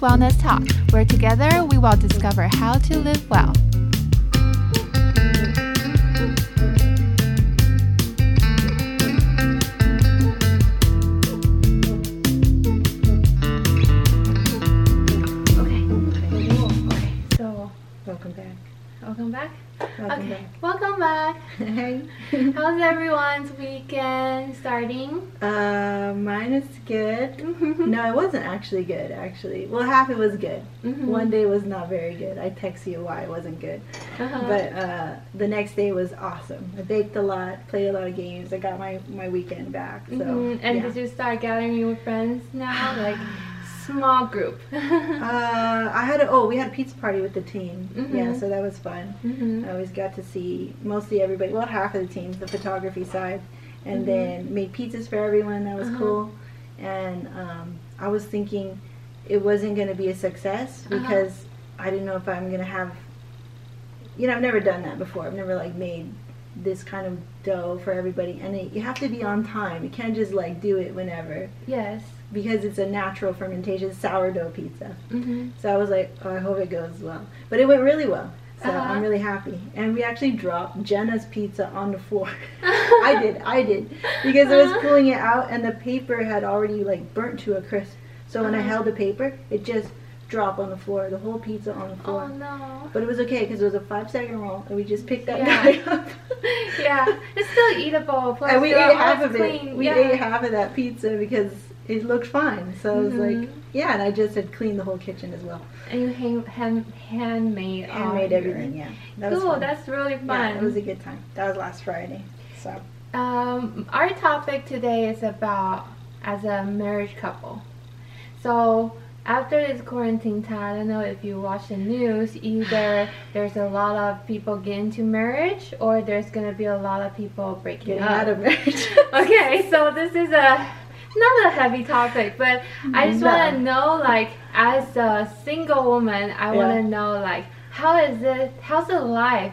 Wellness Talk, where together we will discover how to live well. How's everyone's weekend starting? uh, mine is good. No, it wasn't actually good. Actually, well, half it was good. Mhm. One day was not very good. I text you why it wasn't good. Uh-huh. But uh, the next day was awesome. I baked a lot, played a lot of games. I got my my weekend back. So Mhm. And yeah. did you start gathering your friends now? Like small group. Uh, I had a, oh we had a pizza party with the team. Yeah, Mhm. so that was fun. Mhm. I always got to see mostly everybody, well, half of the teams, the photography side, and Mhm. then made pizzas for everyone. That was Uh-huh. cool. And um, I was thinking it wasn't going to be a success Uh-huh. because I didn't know if I'm going to have, you know, I've never done that before. I've never like made this kind of dough for everybody, and it, you have to be on time. You can't just like do it whenever yes. Because it's a natural fermentation sourdough pizza. Mhm. So I was like, oh, I hope it goes well. But it went really well. So Uh-huh. I'm really happy. And we actually dropped Jenna's pizza on the floor. I did, I did. Because I was Uh-huh. pulling it out and the paper had already like burnt to a crisp. So when I Uh-huh. held the paper, it just dropped on the floor, the whole pizza on the floor. Oh no. But it was okay because it was a five second roll and we just picked that Yeah. guy up. yeah, it's still eatable. Plus and we ate half of it. We yeah. ate half of that pizza because it looked fine. So I was like, Mhm. yeah, and I just had cleaned the whole kitchen as well. And you hand, hand, handmade all Handmade everything, yeah. That Cool, that's really fun. Yeah, it was a good time. That was last Friday. So Um, our topic today is about as a marriage couple. So after this quarantine time, I don't know if you watch the news. Either there's a lot of people getting into marriage, or there's gonna be a lot of people breaking getting up. out of marriage. okay, so this is a not a heavy topic, but I just No. want to know, like, as a single woman, I want to know, like, how is it? How's the life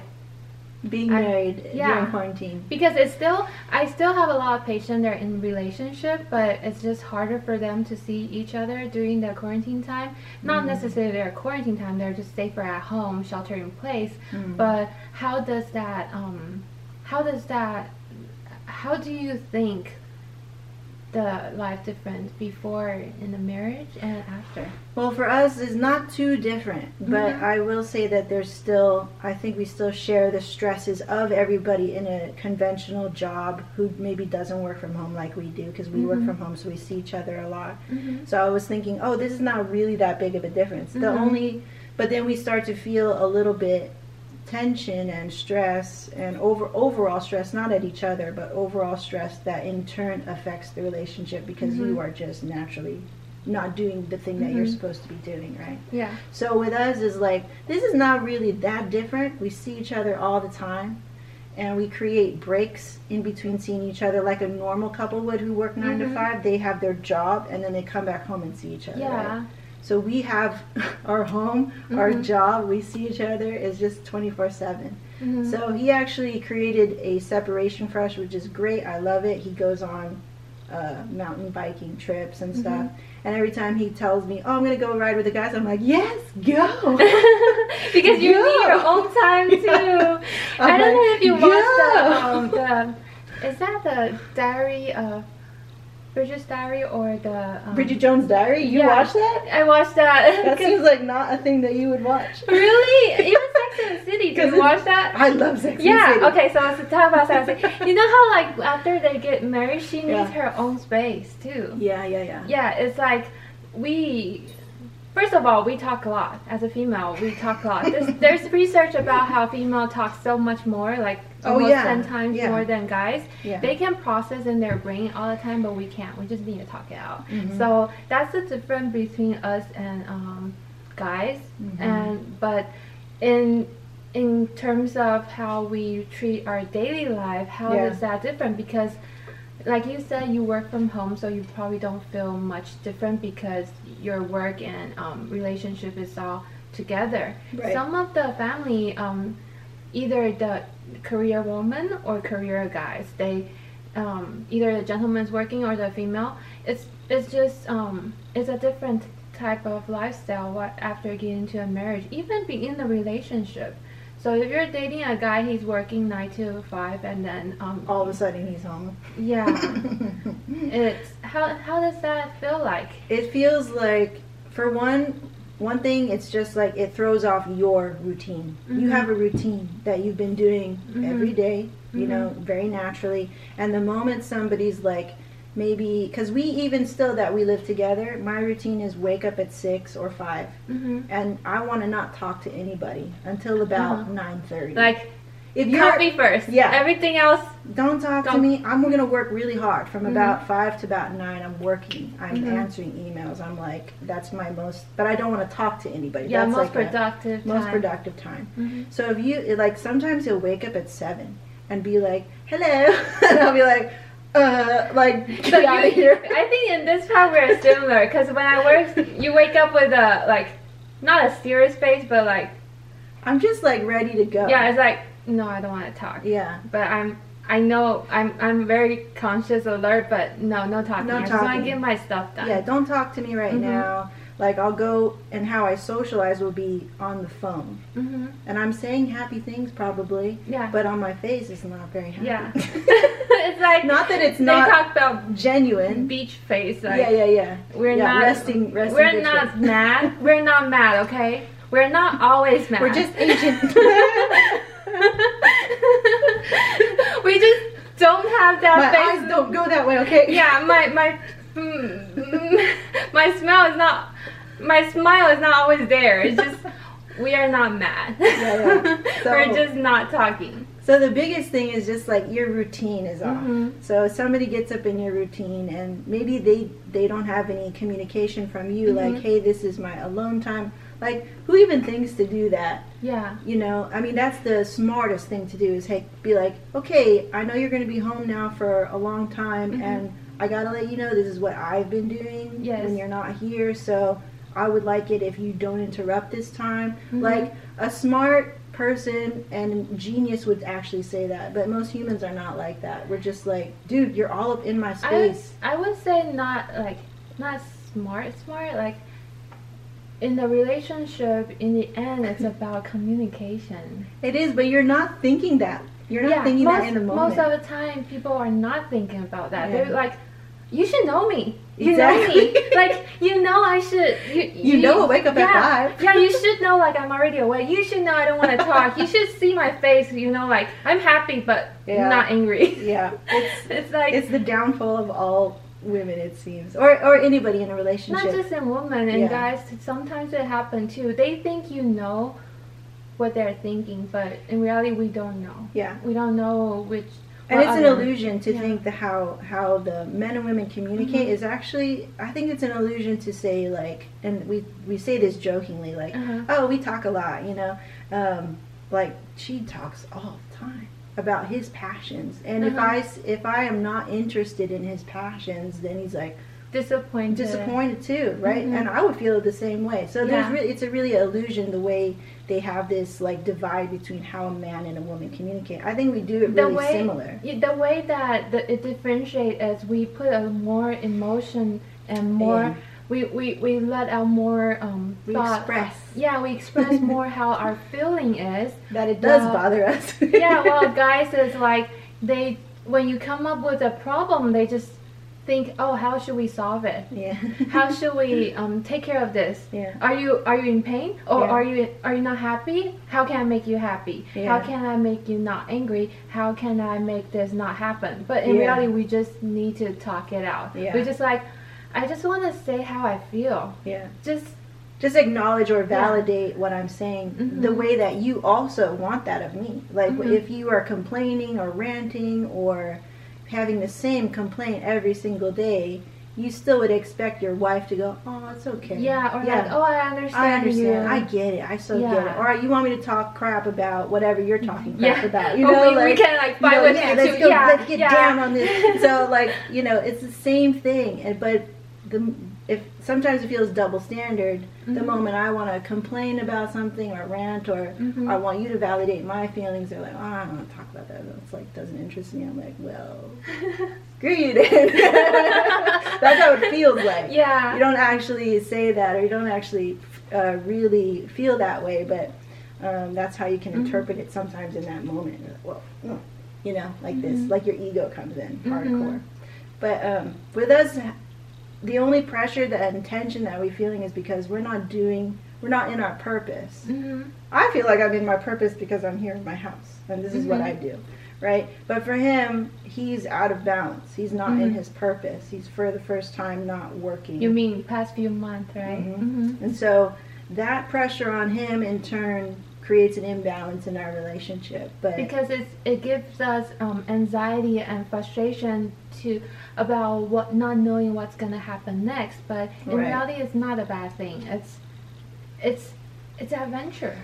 Being I- married yeah. during quarantine. because it's still i still have a lot of patients that are in relationship but it's just harder for them to see each other during the quarantine time not Mm. necessarily their quarantine time they're just safer at home shelter in place Mm. but how does that um how does that how do you think the life difference before in the marriage and after Well, for us, it's not too different, but Mhm. I will say that there's still, I think we still share the stresses of everybody in a conventional job who maybe doesn't work from home like we do, because we work Mhm. from home, so we see each other a lot. mm-hmm. So I was thinking, oh, this is not really that big of a difference. The Mhm. only, but then we start to feel a little bit tension and stress and over overall stress, not at each other, but overall stress that in turn affects the relationship because Mhm. you are just naturally not doing the thing that you're Mhm. supposed to be doing, right? yeah So with us is like this is not really that different. We see each other all the time. And we create breaks in between seeing each other like a normal couple would who work 9 Mhm. to five. They have their job and then they come back home and see each other. yeah Right? So we have our home, our Mhm. job, we see each other is just 24 7. Mhm. So he actually created a separation for us, which is great. I love it. He goes on uh, mountain biking trips and stuff. Mhm. And every time he tells me, "Oh, I'm gonna go ride with the guys," I'm like, "Yes, go!" because you Go. need your own time too. I I'm don't know if you watched the, um, the is that the diary of Bridget's diary or the um, Bridget Jones' Diary. You yeah. watch that? I watched that. That seems like not a thing that you would watch. really even Sex and the City. Did you watch that? I love Sex and the yeah. Okay. So let's talk about Sex. and the City. You know how like after they get married, she needs Yeah. her own space too. Yeah, yeah, yeah. Yeah, it's like we. First of all, we talk a lot. As a female, we talk a lot. There's, there's research about how female talk so much more, like Oh, almost yeah, ten times yeah. more than guys. Yeah. They can process in their brain all the time, but we can't. We just need to talk it out. Mhm. So that's the difference between us and um, guys. Mhm. And but in in terms of how we treat our daily life, how is that different? Because like you said, you work from home, so you probably don't feel much different because your work and um, relationship is all together. Right. Some of the family, um, either the career woman or career guys, they um, either the gentleman's working or the female. It's it's just um, it's a different type of lifestyle what after getting into a marriage, even being in the relationship. So if you're dating a guy, he's working nine to five, and then um, All of a sudden he's home. yeah, it's how how does that feel like? it feels like for one one thing it's just like it throws off your routine you Mhm. have a routine that you've been doing Mhm. every day you Mhm. know very naturally and the moment somebody's like maybe because we even still that we live together my routine is wake up at six or five hmm and i want to not talk to anybody until about Uh-huh. 9.30 Like if you're coffee first. Yeah. Everything else. don't talk to Don't- me. I'm gonna work really hard from Mhm. about five to about nine. I'm working. I'm Mhm. answering emails. I'm like, that's my most. But I don't want to talk to anybody. Yeah, that's most like a- productive. most time. productive time. Mhm. So if you like, sometimes he'll wake up at seven and be like, "Hello," and I'll be like, "Uh, like get out of here." I think in this part we're similar because when I work, you wake up with a like, not a serious face, but like, I'm just like ready to go. yeah, it's like, no, I don't want to talk. Yeah. But I'm, I know, I'm, I'm very conscious, alert, but no, no talking. No I just want to get my stuff done. Yeah. Don't talk to me right Mhm. now. Like I'll go and how I socialize will be on the phone, mm-hmm. and I'm saying happy things probably, Yeah. but on my face it's not very happy. yeah. it's like not that it's not. they talk about genuine. beach face. Like, yeah, yeah, yeah. We're yeah, not resting, resting. We're not face. mad. We're not mad. Okay. We're not always mad. We're just Asian. we just don't have that My face. eyes don't go that way. Okay. Yeah, my my mm, my smell is not. My smile is not always there. It's just we are not mad. Yeah, yeah. So- We're just not talking. So the biggest thing is just like your routine is off. Mhm. So somebody gets up in your routine and maybe they they don't have any communication from you, like, Mhm. hey, this is my alone time. Like, who even thinks to do that? Yeah. You know, I mean, that's the smartest thing to do is hey, be like, okay, I know you're going to be home now for a long time, Mhm. and I gotta let you know this is what I've been doing Yes. when you're not here. So I would like it if you don't interrupt this time. Mhm. Like a smart person and genius would actually say that, but most humans are not like that. We're just like, dude, you're all up in my space. I would say not like not smart smart like in the relationship in the end it's about communication. It is, but you're not thinking that. You're not thinking most, that in the moment. Most of the time, people are not thinking about that. Yeah. They're like, "You should know me. You Exactly. know me. like, you know I should. You, You know I wake up at yeah, five. yeah, you should know like I'm already awake. You should know I don't want to talk. You should see my face. You know, like I'm happy but Yeah. not angry. yeah, it's it's like it's the downfall of all women, it seems, or or anybody in a relationship. not just in women and Yeah. guys. Sometimes it happens too. They think you know what they're thinking, but in reality, we don't know. yeah. We don't know which. And it's an illusion to yeah. think that how how the men and women communicate Mhm. is actually I think it's an illusion to say like and we we say this jokingly like Uh-huh. oh we talk a lot you know um, like she talks all the time about his passions and if Uh-huh. I s- if I am not interested in his passions then he's like Disappointed. disappointed too right Mhm. and I would feel the same way so there's Yeah. really it's a really illusion the way they have this like divide between how a man and a woman communicate I think we do it The really way- similar the way that the, it differentiates is we put a more emotion and more Yeah. we, we, we let out more um we thought. express yeah we express more how our feeling is that it does Well, bother us. yeah well guys is like they when you come up with a problem they just think oh how should we solve it yeah. how should we um, take care of this Yeah. are you are you in pain or Yeah. are you are you not happy how can i make you happy Yeah. how can i make you not angry how can i make this not happen but in Yeah. reality we just need to talk it out Yeah. we just like i just want to say how i feel Yeah. just Just acknowledge or validate what I'm saying Mhm. the way that you also want that of me. Like Mhm. if you are complaining or ranting or having the same complaint every single day, you still would expect your wife to go, "Oh, it's okay." yeah or like oh i understand I understand. you I get it. I so get it. Yeah. Or you want me to talk crap about whatever you're talking crap yeah about. You oh, know, we, like, we can like you fight know, with yeah, you let's too go, yeah let's get yeah. down on this. So like, you know, it's the same thing, and but the if sometimes it feels double standard the Mhm. moment I want to complain about something or rant or Mhm. I want you to validate my feelings, they're like, oh, I don't want to talk about that. It's like doesn't interest me. I'm like, well, screw you then. That's how it feels like. yeah. You don't actually say that or you don't actually uh, really feel that way, but um, that's how you can Mhm. interpret it sometimes in that moment. Like, well, you know, like this, Mhm. like your ego comes in hardcore. But um, with us, the only pressure the and tension that we're feeling is because we're not doing, we're not in our purpose. hmm I feel like I'm in my purpose because I'm here in my house and this is what Mhm. I do, right? But for him, he's out of balance. He's not in Mhm. his purpose. He's for the first time not working. You mean past few months, right? Mhm. hmm And so that pressure on him in turn creates an imbalance in our relationship. But Because it's, it gives us um, anxiety and frustration to about what not knowing what's gonna happen next. But in Right. reality, it's not a bad thing. It's it's it's adventure.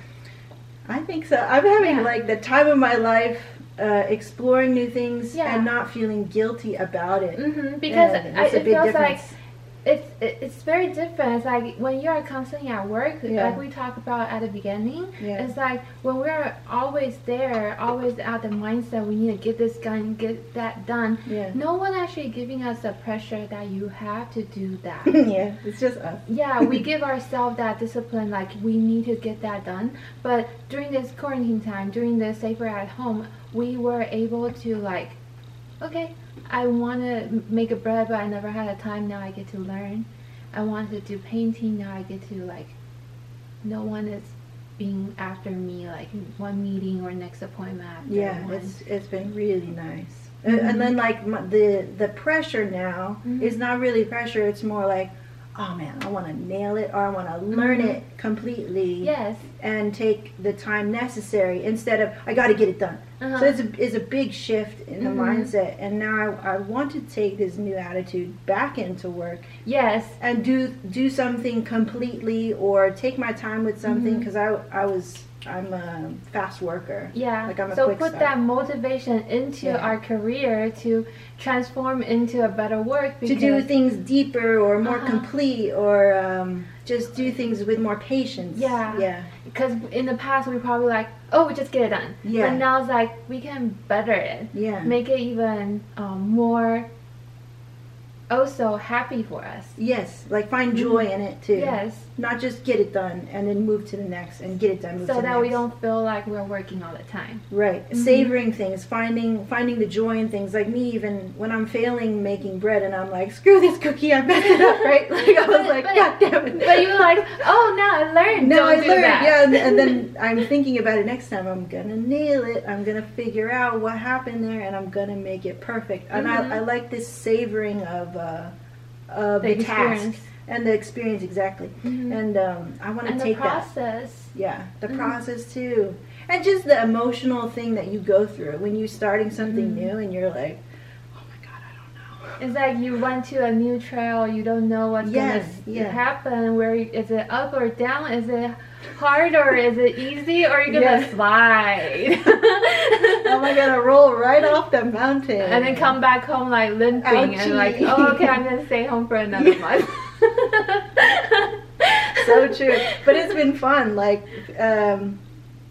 I think so. I'm having Yeah. like the time of my life uh, exploring new things Yeah. and not feeling guilty about it. hmm Because And it's a it big feels difference. like it's it's very different. It's like when you are constantly at work, Yeah. like we talked about at the beginning. Yeah. It's like when we're always there, always at the mindset we need to get this done, get that done. yeah. No one actually giving us the pressure that you have to do that. yeah, it's just us. yeah, we give ourselves that discipline, like we need to get that done. But during this quarantine time, during the safer at home, we were able to like, okay, I want to make a bread, but I never had a time. Now I get to learn. I want to do painting. Now I get to like, no one is being after me like one meeting or next appointment after Yeah, one. it's it's been really nice. Mhm. And, and then like the the pressure now Mhm. is not really pressure. It's more like, oh man, I want to nail it or I want to learn Mhm. it completely yes. and take the time necessary instead of I got to get it done. Uh-huh. So it's a, it's a big shift in the Mhm. mindset, and now I, I want to take this new attitude back into work yes. and do do something completely or take my time with something Mhm. because I I was I'm a fast worker. Yeah. Like I'm a so put start. that motivation into Yeah. our career to transform into a better work. to do things deeper or more Uh-huh. complete or um, just do things with more patience. Yeah. Yeah. Because in the past we probably like, oh, we just get it done. Yeah. But now it's like we can better it, Yeah. make it even um, more, also happy for us. yes. Like find joy in it too. Mm-hmm. Yes. Not just get it done and then move to the next and get it done. Move So that we don't feel like we're working all the time. Right. Mhm. Savoring things, finding finding the joy in things. Like me, even when I'm failing making bread, and I'm like, screw this cookie, I messed it up. Right. Like I was But- like, but- God damn it. But you're like, oh, now I learned. No, don't I learned, that. yeah, and, and then I'm thinking about it next time. I'm gonna nail it. I'm gonna figure out what happened there, and I'm gonna make it perfect. And Mhm. I, I like this savoring of uh, of The the, task. And the experience exactly. Mhm. And um, I want to and the take that. process. Yeah, the Mhm. process too, and just the emotional thing that you go through when you're starting something Mhm. new, and you're like, oh my god, I don't know. It's like you went to a new trail, you don't know what's Yes, gonna yeah. happen. Where you- is it up or down? Is it hard or is it easy? Or are you gonna Yeah. slide? Am I gonna roll right off the mountain? and then come back home like limping and like, oh, okay, I'm gonna stay home for another month. so true. But it's been fun. Like, um,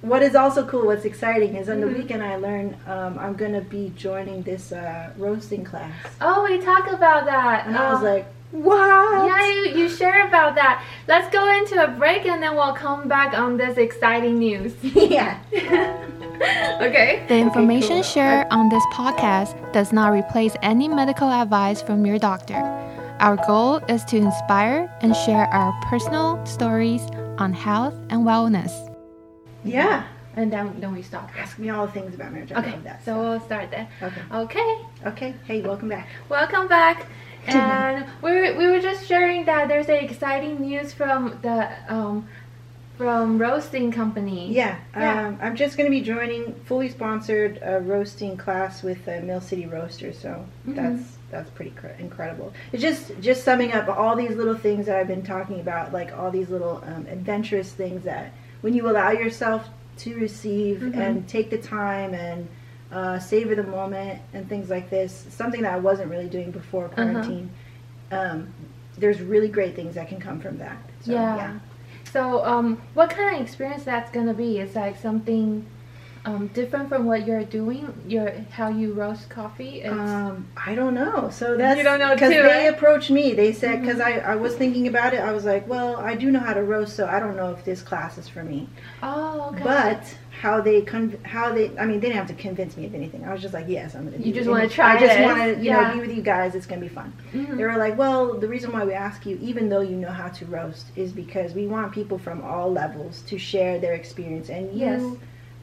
what is also cool, what's exciting is on the Mhm. weekend I learned um, I'm gonna be joining this uh, roasting class, Oh, we talk about that. and I was Um, like, what? Yeah, you, you share about that. Let's go into a break and then we'll come back on this exciting news. yeah. okay. The information cool. shared on this podcast does not replace any medical advice from your doctor. Our goal is to inspire and share our personal stories on health and wellness. Yeah. And then, then we stop. Ask me all the things about marriage. I Okay, love that. so we'll start there. okay. Okay, Okay. Hey, welcome back. welcome back. And we were, we were just sharing that there's a exciting news from the um, from roasting company. Yeah. Yeah. Um, I'm just gonna be joining fully sponsored uh, roasting class with uh, Mill City Roasters. So Mhm. that's that's pretty cr- incredible. It's just just summing up all these little things that I've been talking about, like all these little um, adventurous things that when you allow yourself to receive Mhm. and take the time and uh, savor the moment and things like this, something that I wasn't really doing before quarantine. Um, there's really great things that can come from that. So, yeah. So, um, what kind of experience that's gonna be? It's like something um, different from what you're doing. Your how you roast coffee. It's, Um, I don't know. So that's You don't know because they right? approached me. They said because Mhm. I, I was thinking about it. I was like, well, I do know how to roast, so I don't know if this class is for me. oh, okay. But how they con- how they I mean they didn't have to convince me of anything. I was just like, yes, I'm gonna. do You just wanna try I just want to you Yeah. know be with you guys. It's gonna be fun. Mhm. They were like, well, the reason why we ask you, even though you know how to roast, is because we want people from all levels to share their experience. And you, Yes.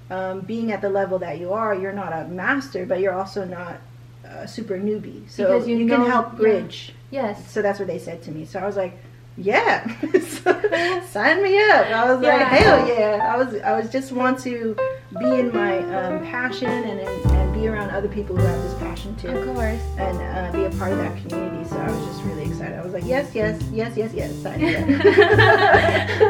Um, being at the level that you are, you're not a master, but you're also not a super newbie. So Because you you, can know- help yeah. bridge. yes. So that's what they said to me. So I was like, yeah, sign me up. I was like, hell yeah. I was I was just want to be in my um, passion and, and and be around other people who have this passion too Of course. and uh, be a part of that community. So I was just really excited. I was like, yes, yes, yes, yes, yes, sign me up.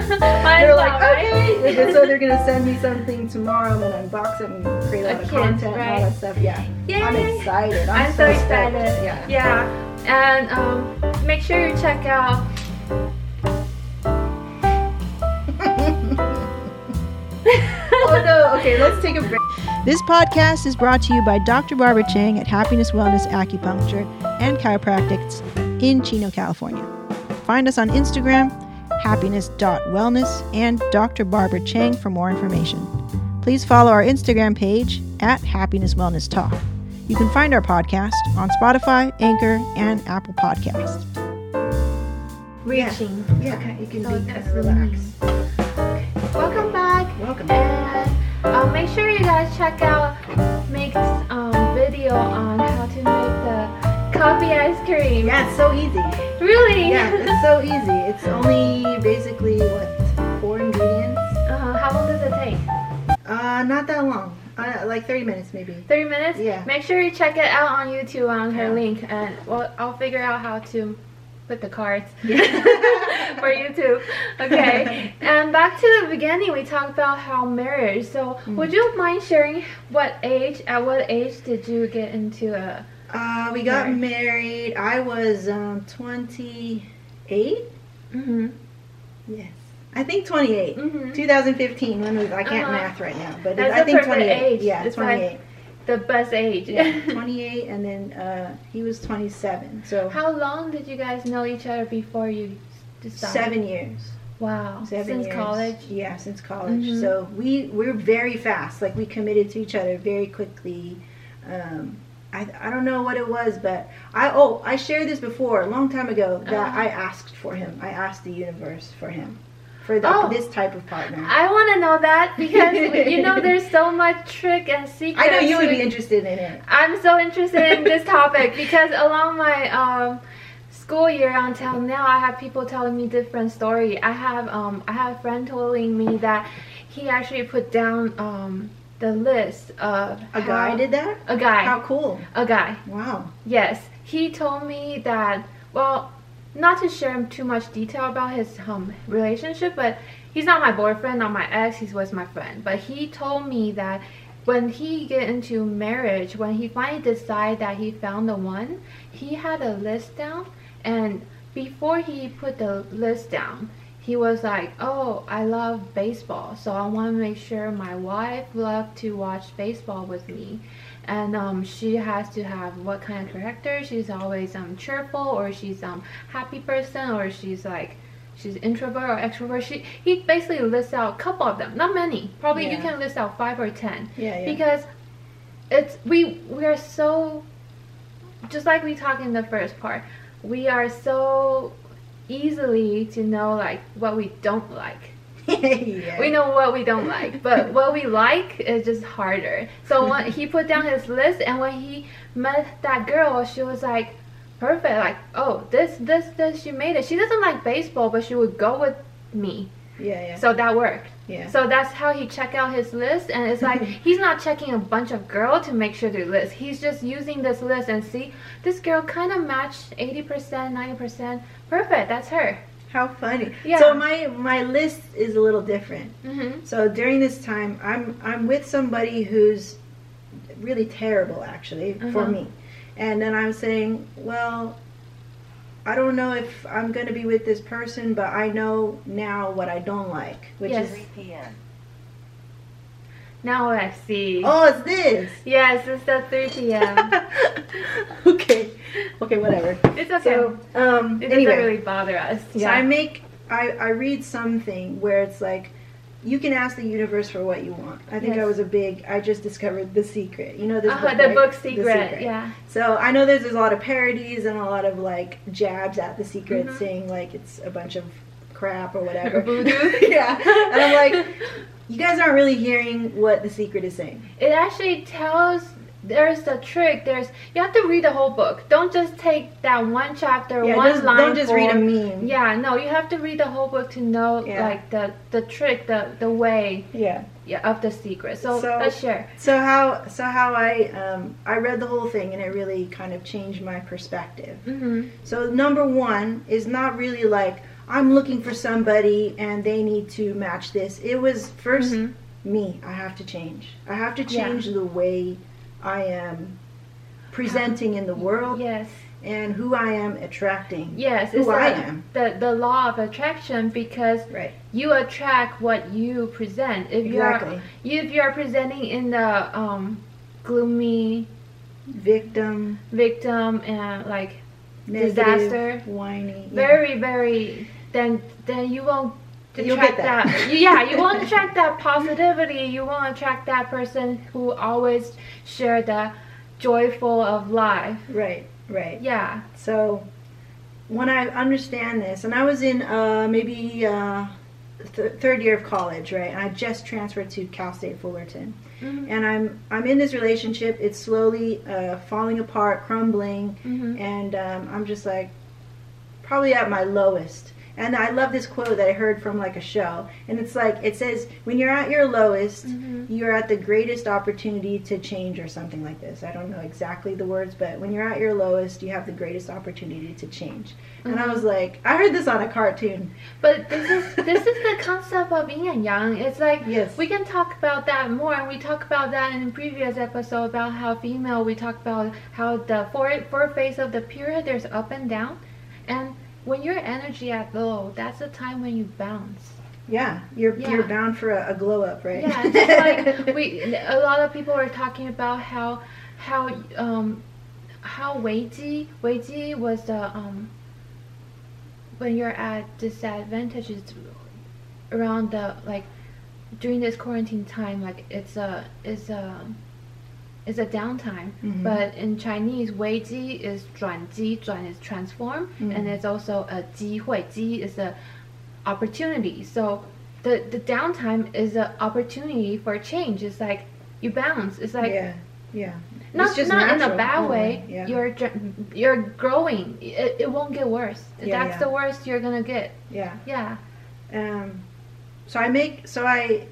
They're like, not, right? okay. So they're gonna send me something tomorrow. I'm gonna unbox it and create a A lot of kit, content and all that stuff. Yeah, Yay. I'm excited. I'm, I'm so stoked. excited. Yeah. Yeah. And um, make sure you check out. Oh no. Okay, let's take a break. This podcast is brought to you by Dr. Barbara Chang at Happiness Wellness Acupuncture and Chiropractics in Chino, California. Find us on Instagram, happiness.wellness, and Dr. Barbara Chang for more information. Please follow our Instagram page at Happiness Wellness Talk. You can find our podcast on Spotify, Anchor, and Apple Podcast. Reaching. Yeah, Okay, you can So be kind of relaxed. Welcome back. Welcome. And uh, make sure you guys check out Mike's um, video on how to make the coffee ice cream. Yeah, it's so easy. Really? Yeah, it's so easy. It's only basically what four ingredients. uh, how long does it take? Uh, not that long. Uh, like thirty minutes maybe. 30 minutes? Yeah. Make sure you check it out on YouTube on her Yeah. link, and well, I'll figure out how to put the cards Yeah. for YouTube. Okay. and back to the beginning, we talked about how marriage. So, Mm. would you mind sharing what age? At what age did you get into a? Uh, we got Right. married. I was um, twenty-eight. Mm-hmm. Yes, I think twenty-eight. Mm-hmm. 2015. When was I can't Uh-huh. math right now, but That's I think 28. age. Yeah, It's 28. The best age. yeah, 28, and then uh, he was 27. So How long did you guys know each other before you decided? seven years. Wow. Seven Since years. college. Yeah, since college. Mhm. So we we're very fast. Like we committed to each other very quickly. Um, I I don't know what it was, but I oh I shared this before a long time ago that Uh-huh. I asked for him. I asked the universe for him, for the, Oh. this type of partner. I want to know that because you know there's so much trick and secret. I know you would be interested in it. I'm so interested in this topic because along my um, school year until now, I have people telling me different story. I have um, I have a friend telling me that he actually put down um, the list of A how- guy did that. a guy How cool! a guy. Wow. Yes, he told me that. Well, not to share too much detail about his um, relationship, but he's not my boyfriend, not my ex. He was my friend. But he told me that when he get into marriage, when he finally decide that he found the one, he had a list down, and before he put the list down, he was like, "Oh, I love baseball, so I want to make sure my wife love to watch baseball with me." And um, she has to have what kind of character? She's always um, cheerful or she's um happy person or she's like she's introvert or extrovert. She he basically lists out a couple of them. Not many. Probably you can list out five or ten. Yeah, yeah. because it's we we are so just like we talked in the first part we are so easily to know like what we don't like yeah. we know what we don't like, but what we like is just harder. So when he put down his list, and when he met that girl, she was like, perfect. Like, oh, this, this, this, she made it. She doesn't like baseball, but she would go with me. Yeah, yeah. So that worked. yeah. So that's how he check out his list, and it's like he's not checking a bunch of girl to make sure their list. He's just using this list and see this girl kind of matched eighty percent, ninety percent. Perfect. That's her. How funny. Yeah. So my my list is a little different. Mhm. So during this time, I'm I'm with somebody who's really terrible, actually, for Uh-huh. me. And then I'm saying, well, I don't know if I'm gonna be with this person, but I know now what I don't like, which Yes. is 3 p.m. Now I see. oh, it's this. Yes, it's the 3 p.m. okay, okay, whatever. it's okay. So, um, it anyway, doesn't really bother us. so Yeah. I make I I read something where it's like. You can ask the universe for what you want. I think I was a big. I just discovered The Secret. You know this uh, book, the right? book The secret. Yeah. So I know there's, there's a lot of parodies and a lot of like jabs at the secret, Mhm. saying like it's a bunch of crap or whatever. Yeah, and I'm like, you guys aren't really hearing what the secret is saying. it actually tells. There's the trick. There's you have to read the whole book. Don't just take that one chapter, Yeah, one just, line. don't just read a meme. Yeah, no, you have to read the whole book to know Yeah. like the the trick, the the way Yeah. yeah, of the secret. So, So- let's share. So how so how I um I read the whole thing and it really kind of changed my perspective. hmm So number one is not really like I'm looking for somebody and they need to match this. It was 1st Mhm. me. I have to change. I have to Yeah. change the way I am presenting in the world Yes, and who I am attracting. yes. Who it's I the- am. The the law of attraction because Right. you attract what you present. If Exactly. you're if you're presenting in the um gloomy Victim, victim and like negative, Disaster. whiny. yeah. very very then then you won't attract get that. that. yeah you won't attract that positivity you won't attract that person who always share the joyful of life Right, right. yeah So when I understand this, and I was in uh, maybe uh, th- third year of college, right? And I just transferred to Cal State Fullerton, Mhm. and I'm I'm in this relationship. It's slowly uh, falling apart, crumbling, Mhm. and um, I'm just like probably at my lowest. And I love this quote that I heard from like a show, and it's like it says, "When you're at your lowest, Mhm. you're at the greatest opportunity to change," or something like this. I don't know exactly the words, but when you're at your lowest, you have the greatest opportunity to change. And I Mhm. was like, I heard this on a cartoon. But this is this is the concept of yin and yang. It's like Yes. we can talk about that more, and we talk about that in previous episode about how female. We talk about how the four four phase of the period there's up and down, and when your energy at low, that's the time when you bounce. Yeah, you're Yeah. you're bound for a, a glow up, right? Yeah, just like we a lot of people were talking about how how um how Weiji Weiji was the um when you're at disadvantages around the like during this quarantine time like it's a it's a it's a downtime Mhm. but in Chinese 危机 is 转机转 is transform Mhm. and it's also a 机会机 is a opportunity so the the downtime is an opportunity for change it's like you bounce it's like yeah, yeah. not It's just not in a natural. bad Oh, way. yeah. You're dr- you're growing. It, it won't get worse. Yeah, That's yeah. the worst you're gonna get. Yeah. Yeah. Um, so I make so I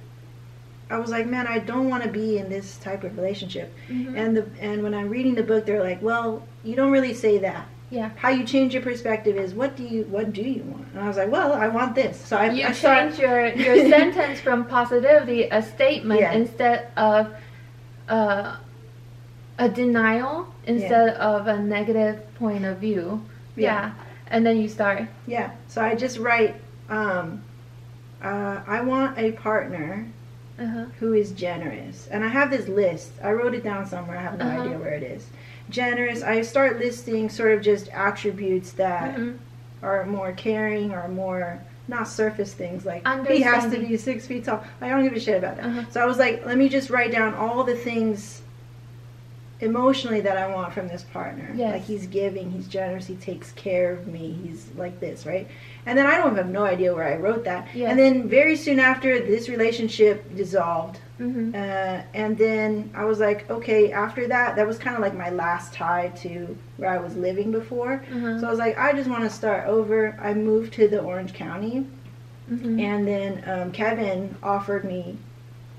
I was like, man, I don't want to be in this type of relationship. Mhm. And the and when I'm reading the book, they're like, well, you don't really say that. Yeah. How you change your perspective is what do you what do you want? And I was like, well, I want this. So I, You I start- change your your sentence from positivity a statement Yeah. instead of uh, a denial instead of a negative point of view. Yeah. Yeah. And then you start. Yeah. So I just write. Um, uh, I want a partner Uh-huh. who is generous. And I have this list. I wrote it down somewhere. I have no Uh-huh. idea where it is. Generous. I start listing sort of just attributes that Mhm. are more caring or more not surface things like he has to be six feet tall. I don't give a shit about that. Uh-huh. So I was like, let me just write down all the things emotionally that I want from this partner. Yes. Like he's giving, he's generous, he takes care of me, he's like this, right? And then I don't have no idea where I wrote that. Yes. And then very soon after, this relationship dissolved. Mhm. Uh, and then I was like, okay, after that, that was kind of like my last tie to where I was living before. Uh-huh. So I was like, I just want to start over. I moved to the Orange County, Mhm. and then um, Kevin offered me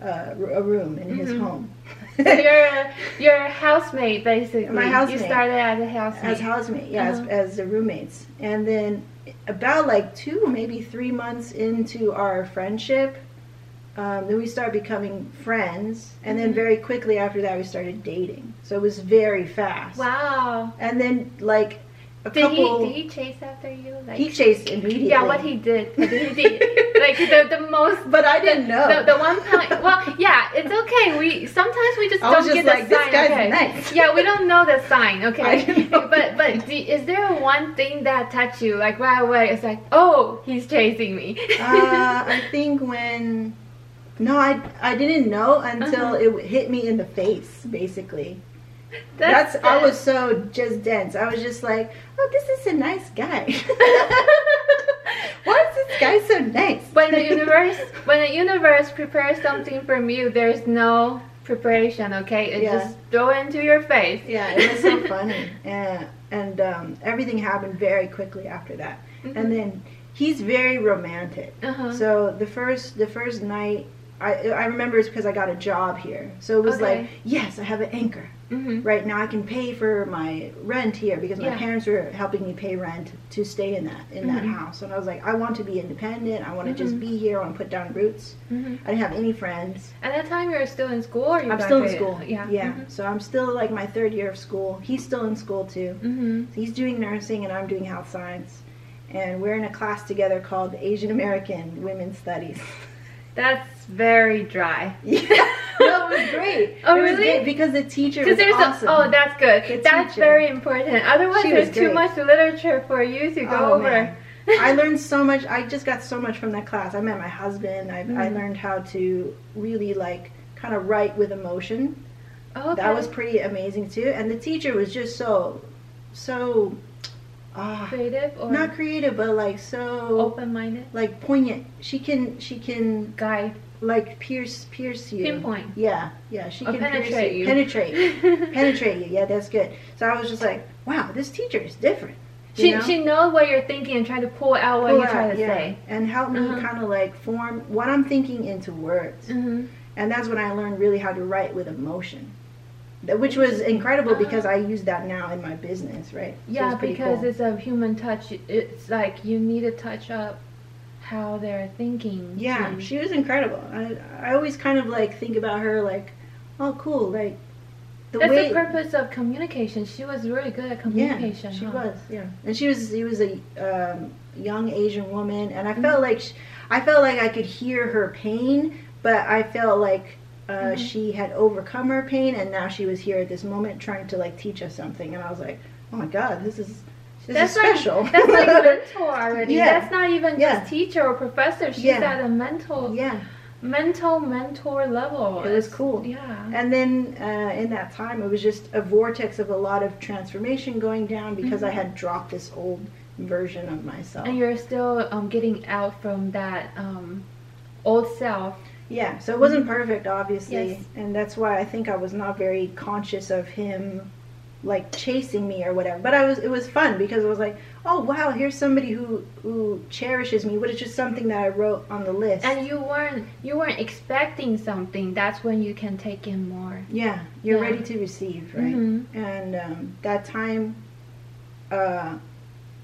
uh, a room in his home. so you're you're a housemate basically. My housemate. You started as a housemate. as housemate, yeah, Uh-huh. as, as the roommates. And then about like two, maybe three months into our friendship, um, then we started becoming friends. And then Mhm. very quickly after that, we started dating. So it was very fast. Wow. And then like a Did couple. he did he chase after you? Like he chased immediately. yeah, what he did. What did he did? like the the most. But I didn't know. The, the one point. Well, yeah, it's okay. We sometimes we just I don't get like, the sign. okay. nice. Yeah, we don't know the sign. Okay. but but do, is there one thing that touched you like right away? It's like, oh, he's chasing me. uh, I think when. No, I, I didn't know until Uh-huh. it hit me in the face, basically. That's, I was so just dense. I was just like, oh, this is a nice guy. Why is this guy so nice? when the universe when the universe prepares something from you, there's no preparation. Okay, it Yeah. just throw it into your face. Yeah, it was so funny, and and um, everything happened very quickly after that. And then he's very romantic. Uh-huh. So the first the first night, I I remember it's because I got a job here. So it was Okay. like, yes, I have an anchor. hmm Right now, I can pay for my rent here because my Yeah. parents were helping me pay rent to stay in that in that Mhm. house. And I was like, I want to be independent. I want to just Mhm. be here. I want to put down roots. hmm I didn't have any friends. At that time, you were still in school, or you I'm still in school. Yeah. yeah. Mhm. So I'm still like my third year of school. He's still in school too. Mhm. He's doing nursing and I'm doing health science. And we're in a class together called Asian American Women's Studies. That's very dry. yeah, no, it was great. Oh, It was really? great because the teacher was there's awesome. a, oh, that's good. The that's teacher. very important. Otherwise, She there's too much literature for you to go Oh, over. I learned so much. I just got so much from that class. I met my husband. I, I Mm. learned how to really like kind of write with emotion. okay. That was pretty amazing too. And the teacher was just so, so, ah, creative or not creative, but like so, open-minded. like poignant. She can, she can Guide, like pierce, pierce you. pinpoint. Yeah, yeah. She Or can penetrate you. Penetrate, penetrate you. Yeah, that's good. So I was just like, wow, this teacher is different. She know? she knows what you're thinking and try to pull out what Pull you're trying to yeah, say. and help me Uh-huh. kind of like form what I'm thinking into words. hmm And that's when I learned really how to write with emotion, which was incredible because I use that now in my business, right? So Yeah, it's because cool. it's a human touch. It's like you need to touch up how they're thinking. yeah, to- she was incredible. I I always kind of like think about her like, oh, cool, like the That's way. the purpose of communication. She was really good at Yeah, communication. she huh? was. Yeah, and she was. She was a um, young Asian woman, and I Mm-hmm. felt like sh I felt like I could hear her pain, but I felt like uh, Mhm. she had overcome her pain, and now she was here at this moment trying to like teach us something. And I was like, oh my god, this is this That's is like special. that's like a mentor already. Yeah. That's not even Yeah. just teacher or professor. She's Yeah. at a mental yeah, mental mentor level. It was cool. Yeah. and then uh, in that time, it was just a vortex of a lot of transformation going down because I Mhm. had dropped this old version of myself. And you're still um, getting out from that um, old self. Yeah, so it wasn't perfect, obviously, Mm-hmm. Yes. and that's why I think I was not very conscious of him, like chasing me or whatever. But I was, it was fun because it was like, oh wow, here's somebody who who cherishes me. But it's just something that I wrote on the list. And you weren't you weren't expecting something. That's when you can take in more. yeah, you're Yeah. ready to receive, right? Mhm. And um, that time, uh,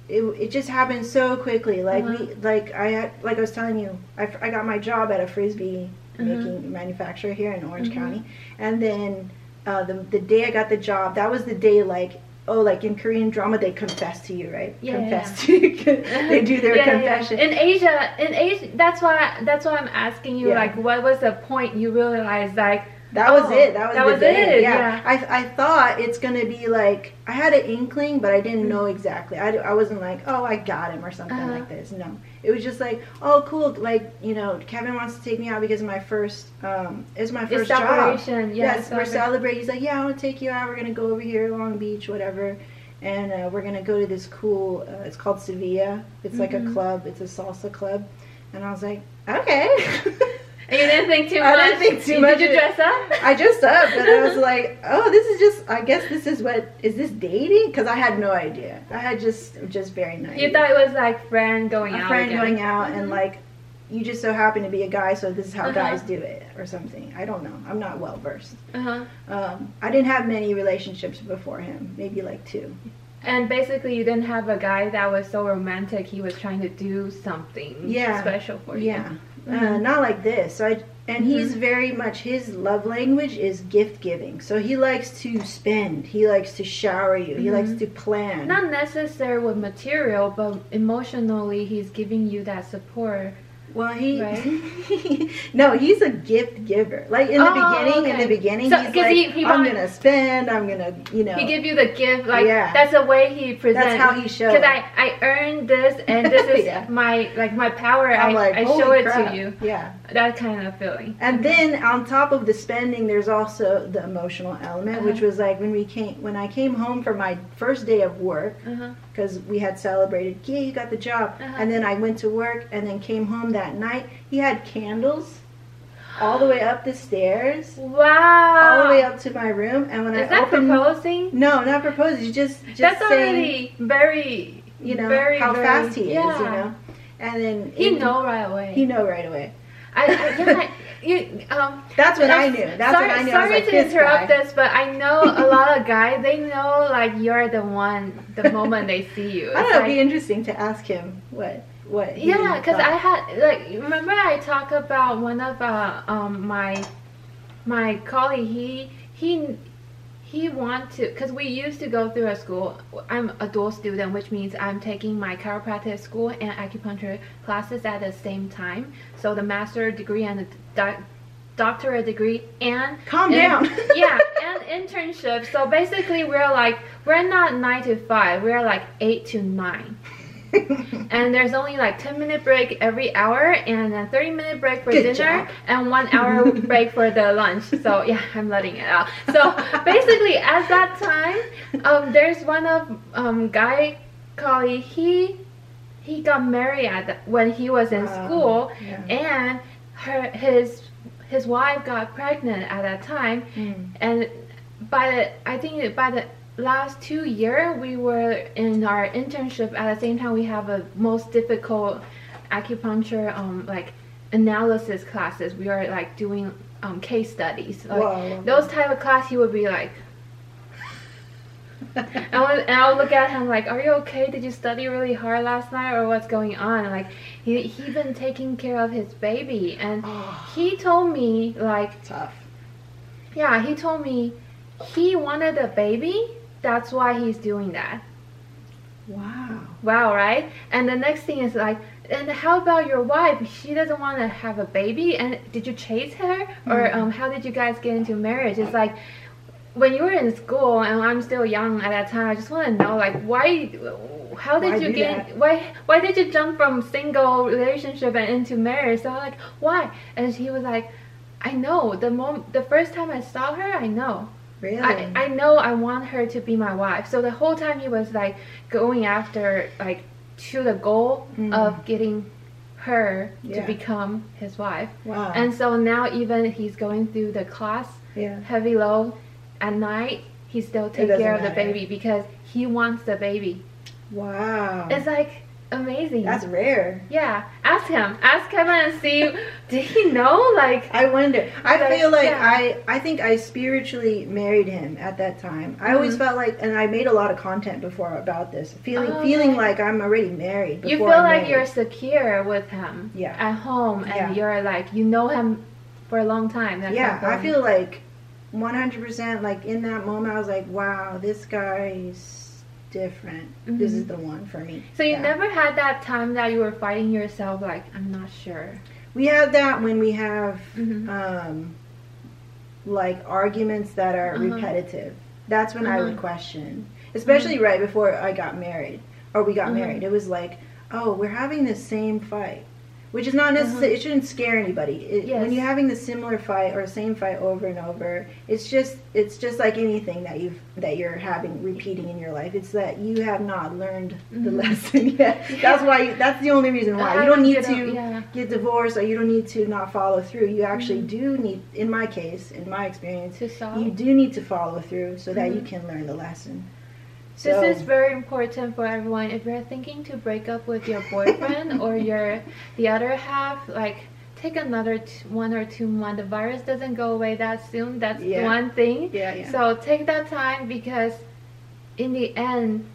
it it just happened so quickly. Like Uh-huh. we, like I had, like I was telling you, I, I got my job at a frisbee Mhm. making manufacturer here in Orange Mhm. County, and then uh, the the day I got the job, that was the day like. Oh, like in Korean drama, they confess to you, right? Yeah, confess to you. they do their Yeah, yeah, yeah. confession. In Asia, in Asia, that's why that's why I'm asking you. Yeah. Like, what was the point you realized? Like, That was Oh, it. That was that was it, Yeah. yeah. I, I thought it's gonna be like I had an inkling, but I didn't Mm. know exactly. I, I wasn't like, oh, I got him or something Uh-huh. like this. No, it was just like, oh, cool. Like you know, Kevin wants to take me out because my first um it's my it's first job. celebration. Yeah, Yes, we're celebrating. He's like, yeah, I want to take you out. We're gonna go over here, Long Beach, whatever. And uh, we're gonna go to this cool. Uh, it's called Sevilla. It's like a Mhm. club. It's a salsa club. And I was like, okay. And you didn't think too much. I didn't think too much. Did you dress up? I dressed up, and I was like, "Oh, this is just. I guess this is what is this dating?" Because I had no idea. I had just just very nice. You thought it was like friend going a out. friend again. going out, and Mhm. like you just so happen to be a guy, so this is how Uh-huh. guys do it, or something. I don't know. I'm not well versed. Uh-huh. Um, I didn't have many relationships before him. Maybe like two. And basically, you didn't have a guy that was so romantic. He was trying to do something Yeah. special for you. Yeah, uh, Mhm. not like this. So I, and he's Mhm. very much his love language is gift giving. So he likes to spend. He likes to shower you. He likes Mhm. to plan. Not necessary with material, but emotionally, he's giving you that support. Well, he Right? no, he's a gift giver. Like in the Oh, beginning, in the beginning, So- he's like, he- he I'm gonna spend. I'm gonna, you know. He give you the gift, like Yeah. that's the way he presents. That's how he shows. Because I, I earned this, and this is Yeah. my like my power. I'm I, like, I "Holy show it crap." to you. Yeah. That kind of feeling. And then on top of the spending, there's also the emotional element, which Uh-huh. was like when we came when I came home from my first day of work Uh-huh. Because we had celebrated, yeah, you got the job, Uh-huh. and then I went to work and then came home that night. He had candles all the way up the stairs, Wow. all the way up to my room, and when Is I that opened, proposing? no, not proposing, just just That's saying, already very, you know, very, how very- fast he yeah. is, you know, and then He know right away. he know right away. I, I yeah, you um. That's what I knew. That's sorry, what I knew. Sorry was like, to this interrupt guy. this, but I know a lot of guys. They know like you're the one the moment they see you. I don't know. like- It'd be interesting to ask him what what. he Yeah, because I had like remember I talked about one of uh, um my my colleague. He he he want to because we used to go through a school. I'm a dual student, which means I'm taking my chiropractic school and acupuncture classes at the same time. So the master degree and the doc- doctorate degree and Calm and- down. yeah, and internship. So basically, we're like we're not nine to five. We're like eight to nine and there's only like 10 minute break every hour and a 30 minute break for Good dinner job. and one hour break for the lunch so yeah i'm letting it out so basically at that time um, there's one of um, guy colleague he he got married at the, when he was in school Yeah. and her his his wife got pregnant at that time Mm. and by the I think by the last two year we were in our internship at the same time we have a most difficult acupuncture um like analysis classes we are like doing um case studies like Wow. those type of class he would be like and I would- and look at him like, "Are you okay? Did you study really hard last night, or what's going on?" Like, he he been taking care of his baby, and Oh, he told me like tough. yeah, he told me he wanted a baby. That's why he's doing that. Wow. Wow, right? And the next thing is like, and how about your wife? She doesn't want to have a baby. And did you chase her, or Mhm. um, how did you guys get into marriage? It's like when you were in school, and I'm still young at that time. I just want to know, like, why? How did Why you get? that? Why? Why did you jump from single relationship and into marriage? So I'm like, why? And he was like, I know the mom. The first time I saw her, I know. Really? I, I know I want her to be my wife. So the whole time he was like going after like to the goal Mm. of getting her Yeah. to become his wife. wow. And so now even he's going through the class yeah. heavy load at night, he still take care of the matter. baby because he wants the baby. Wow. It's like amazing. That's rare. yeah. Ask him. Ask Kevin and see did he know like I wonder. I Like, feel like yeah. I I think I spiritually married him at that time. I always Mhm. felt like, and I made a lot of content before about this, feeling Oh, feeling okay. like I'm already married. You feel I'm like married. you're secure with him Yeah. at home and Yeah. you're like you know him for a long time that yeah. I feel like 100% like in that moment I was like, wow, this guy's different. This Mhm. is the one for me. so you Yeah. never had that time that you were fighting yourself like i'm not sure We have that when we have Mhm. um, like arguments that are Uh-huh. repetitive. That's when I would Uh-huh. question, especially right before I got married or we got Uh-huh. married. It was like, oh, we're having the same fight, which is not necessary. It shouldn't scare anybody. It, When Uh-huh. You're having the similar fight or same fight over and over, it's just it's just like anything that you've that you're having repeating in your life. It's that you have not learned the Mhm. lesson yet. That's why. You, that's the only reason why you don't need to yeah. get divorced or you don't need to not follow through. You actually Mhm. do need, in my case, in my experience, to solve you do need to follow through so that you Mhm. can learn the lesson. So, this is very important for everyone if you're thinking to break up with your boyfriend or your the other half like take another t- one or two months the virus doesn't go away that soon that's Yeah. one thing yeah, yeah. so take that time because in the end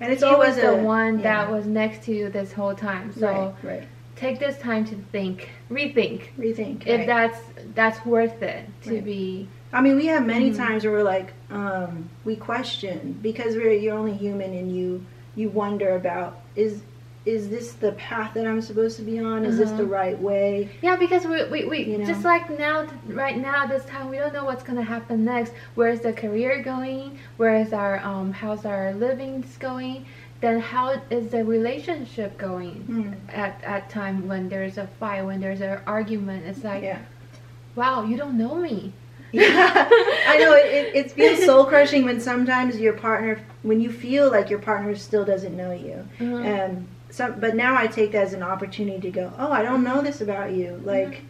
and it's he always was the a- one yeah. that was next to you this whole time so right, right. take this time to think, rethink Rethink. if right. that's that's worth it to be. I mean, we have many Mhm. times where we're like, um, we question because we're you're only human, and you you wonder about is is this the path that I'm supposed to be on? Is this Uh-huh. the right way? Yeah, because we, we, we You know? just like now, right now, this time, we don't know what's gonna happen next. Where's the career going? Where's our um, how's our livings going? Then how is the relationship going? Hmm. At at time when there's a fight, when there's an argument, it's like, Yeah. wow, you don't know me. Yeah, I know it, it, it feels soul crushing when sometimes your partner, when you feel like your partner still doesn't know you, Mhm. and some. But now I take that as an opportunity to go, oh, I don't know this about you. Like,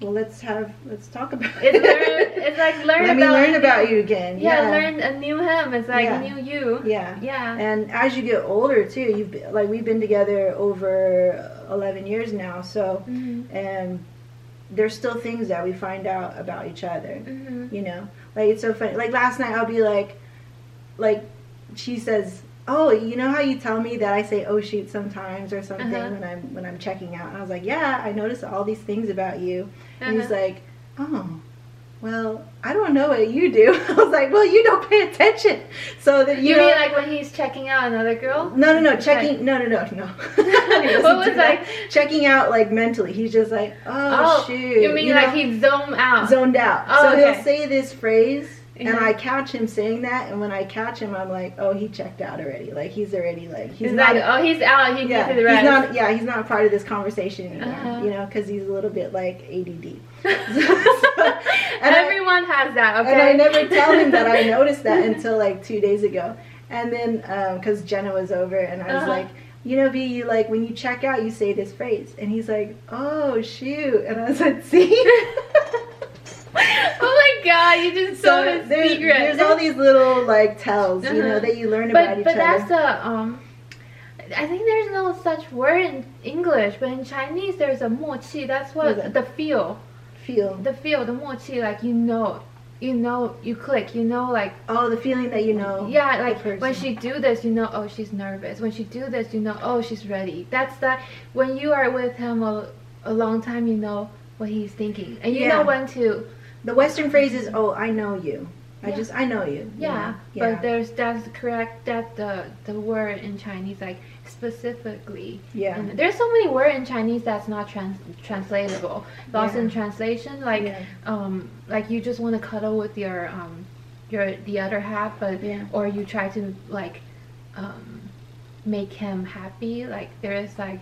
well, let's have let's talk about It's it. learn, it's like learn Let about me learn you. about you again. Yeah, Yeah, learn a new him. It's like Yeah. new you. Yeah. Yeah. And as you get older too, you've been, like we've been together over eleven years now, so Mhm. and there's still things that we find out about each other. Mhm. You know, like it's so funny. Like last night, I'll be like, like she says, "Oh, you know how you tell me that I say oh shoot sometimes or something Uh-huh. when I'm when I'm checking out." And I was like, "Yeah, I notice all these things about you." And he's Uh-huh. like, "Oh." Well, I don't know what you do. I was like, well, you don't pay attention. So that you, You mean like when he's checking out another girl? no, no, no. Checking. No, no, no, no. What was like- checking out? Like mentally, he's just like, oh, shoot. You mean you like know, he zone out? zoned out? Oh, so okay. he'll say this phrase, and Mhm. I catch him saying that, and when I catch him, I'm like, oh, he checked out already. Like he's already like he's, He's, not. like, oh, he's out. He yeah, he's not. Yeah, he's not part of this conversation anymore. Uh-huh. You know, because he's a little bit like ADD. And I- Everyone has that. Okay. and I never tell him that I noticed that until like two days ago. And then, because Jenna was over, and I was Uh-huh. like, you know, V, you like when you check out, you say this phrase, and he's like, oh shoot, and I was like, see. oh my god, you just so his there's, secret. there's all these little like tells, you know, Uh-huh. that you learn about but each but other. But that's a um. I think there's no such word in English, but in Chinese there's a 默契. That's What what the feel, Feel. the feel, the 默契. Like you know, you know, you click. You know, like Oh, the feeling that you know. yeah, like when she do this, you know, oh she's nervous. When she do this, you know, oh she's ready. That's that. When you are with him a, a long time, you know what he's thinking, and you Yeah. know when to The Western phrase is, oh, I know you. I Yeah. just, I know you. you Yeah, know? yeah. but there's that's correct. That the the word in Chinese like specifically. yeah. And there's so many words in Chinese that's not trans- translatable. Lost in translation. Like Yeah. um like you just want to cuddle with your um your the other half, but Yeah. or you try to like um make him happy. Like there's like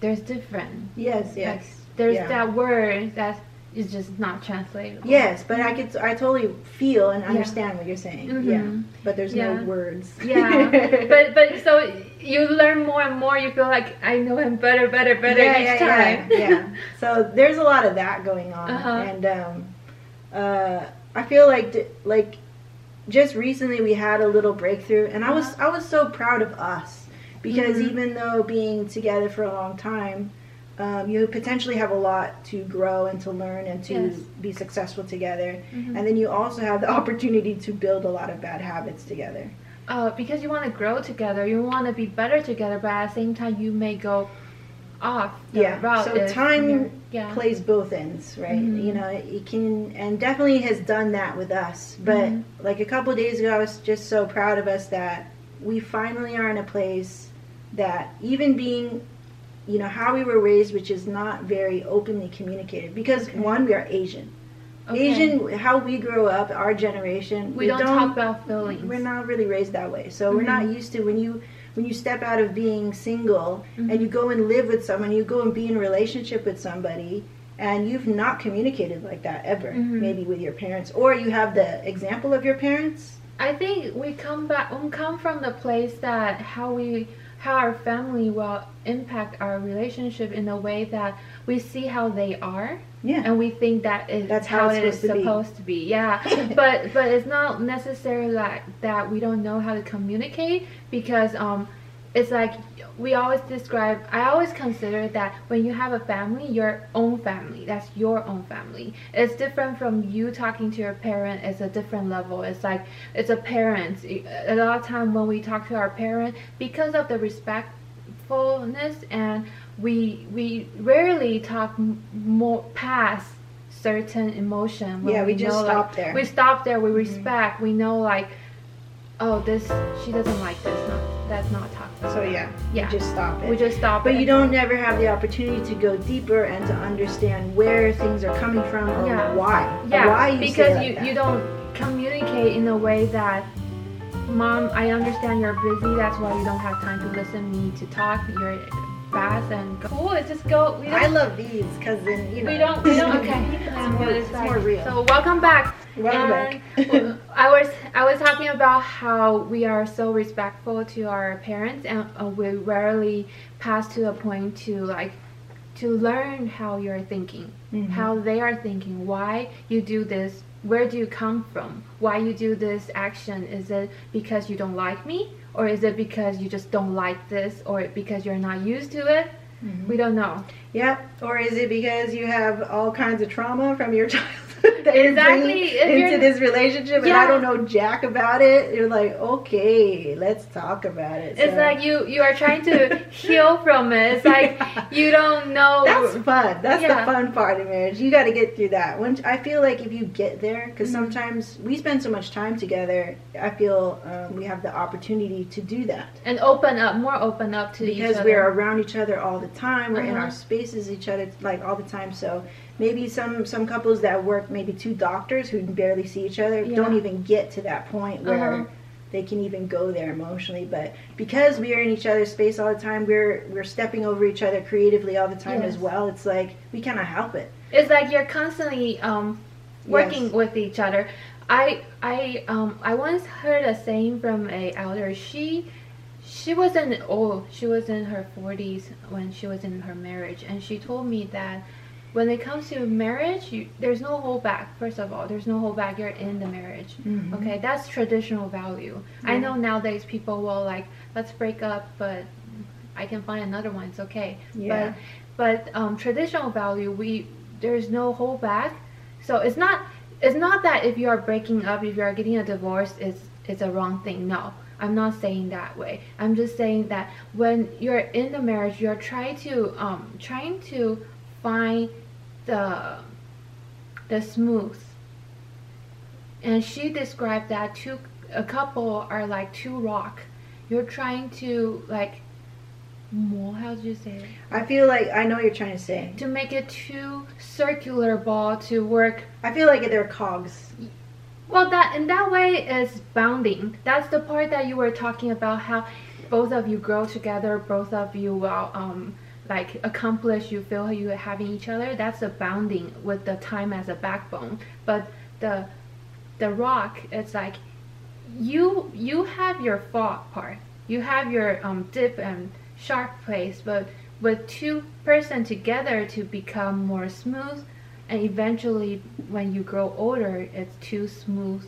there's different. Yes, Like, yes. there's yeah. that word that is just not translatable. Yes, but I could, I totally feel and understand what you're saying. Yeah, Mhm. but there's Yeah. no words. Yeah, but but so you learn more and more. You feel like I know him better, better, better yeah, each yeah, time. Yeah, yeah. So there's a lot of that going on, Uh-huh. and um, uh, I feel like d- like just recently we had a little breakthrough, and I was Uh-huh. I was so proud of us because Mhm. even though being together for a long time. Um, you potentially have a lot to grow and to learn and to Yes. be successful together. Mhm. And then you also have the opportunity to build a lot of bad habits together. Uh, because you want to grow together, you want to be better together, but at the same time, you may go off the Yeah, route. so time yeah. plays both ends, right? Mhm. You know, it can and definitely has done that with us. But Mhm. like a couple days ago, I was just so proud of us that we finally are in a place that even being, you know, how we were raised, which is not very openly communicated, because Okay. one, we are Asian. Okay. Asian, how we grow up, our generation, We, don't, talk about feelings. we're not really raised that way so we're not Mhm. used to when you when you step out of being single Mhm. and you go and live with someone you go and be in a relationship with somebody and you've not communicated like that ever Mhm. maybe with your parents or you have the example of your parents I think we come back. We come from the place that how we, how our family will impact our relationship in a way that we see how they are, yeah and we think that is That's how it's it is supposed to be. supposed to be. Yeah, but but it's not necessarily like that. We don't know how to communicate because um, it's like we always describe. I always consider that when you have a family, your own family. That's your own family. It's different from you talking to your parent. It's a different level. It's like it's a parent. A lot of time when we talk to our parent, because of the respectfulness and we we rarely talk m- more past certain emotion. when Yeah, we just know, stop like, there. We stop there. We Mhm. respect. We know like, oh, this she doesn't like this. Not that's not toxic. So yeah, Yeah. just stop it. We just stop. It. But it. you don't never have the opportunity to go deeper and to understand where things are coming from or Yeah. why. Yeah, why you because like you that. you don't communicate in a way that. Mom, I understand you're busy. That's why you don't have time to listen me to talk. You're fast and go. cool. It's just go. We I love these because then you know. we don't. We don't. Okay. it's, more, it's more real. So welcome back. Welcome back. I was I was talking about how we are so respectful to our parents, and uh, we rarely pass to a point to like to learn how you're thinking, Mhm. how they are thinking, why you do this, where do you come from, why you do this action. Is it because you don't like me, or is it because you just don't like this, or because you're not used to it? Mhm. We don't know. Yep. Or is it because you have all kinds of trauma from your childhood Exactly. into this relationship, and I don't know jack about it? You're like, okay, let's talk about it. It's So- like you you are trying to heal from it. It's like you don't know. That's fun. That's Yeah. the fun part of marriage. You got to get through that. When I feel like if you get there, because Mhm. sometimes we spend so much time together, I feel um, we have the opportunity to do that and open up, more open up to each because we're around each other all the time. We're in Uh-huh. our spaces, each other like all the time. So maybe some some couples that work, maybe two doctors who barely see each other, Yeah. don't even get to that point where. Uh-huh. They can even go there emotionally, but because we are in each other's space all the time, we're we're stepping over each other creatively all the time as well. It's like we cannot help it. It's like you're constantly um, working Yes. with each other. I I um I once heard a saying from a elder. She she wasn't old. She was in her 40s when she was in her marriage, and she told me that when it comes to marriage, you, there's no hold back. First of all, there's no hold back. You're in the marriage. Mhm. Okay, that's traditional value. I know nowadays people will like, let's break up, but I can find another one. It's okay. Yeah. But but um, traditional value, we there's no hold back. So it's not it's not that if you are breaking up, if you are getting a divorce, it's it's a wrong thing. No. I'm not saying that way. I'm just saying that when you're in the marriage, you're trying to um trying to find the the smooth. And she described that two a couple are like two rock. You're trying to like more how do you say it? I feel like I know what you're trying to say. To make it two circular ball to work I feel like they're cogs. well that in that way is bounding. That's the part that you were talking about how both of you grow together, both of you will um like accomplish you feel you having each other. That's a bounding with the time as a backbone. But the the rock it's like you you have your fault part. You have your um dip and sharp place, but with two person together to become more smooth and eventually when you grow older it's two smooth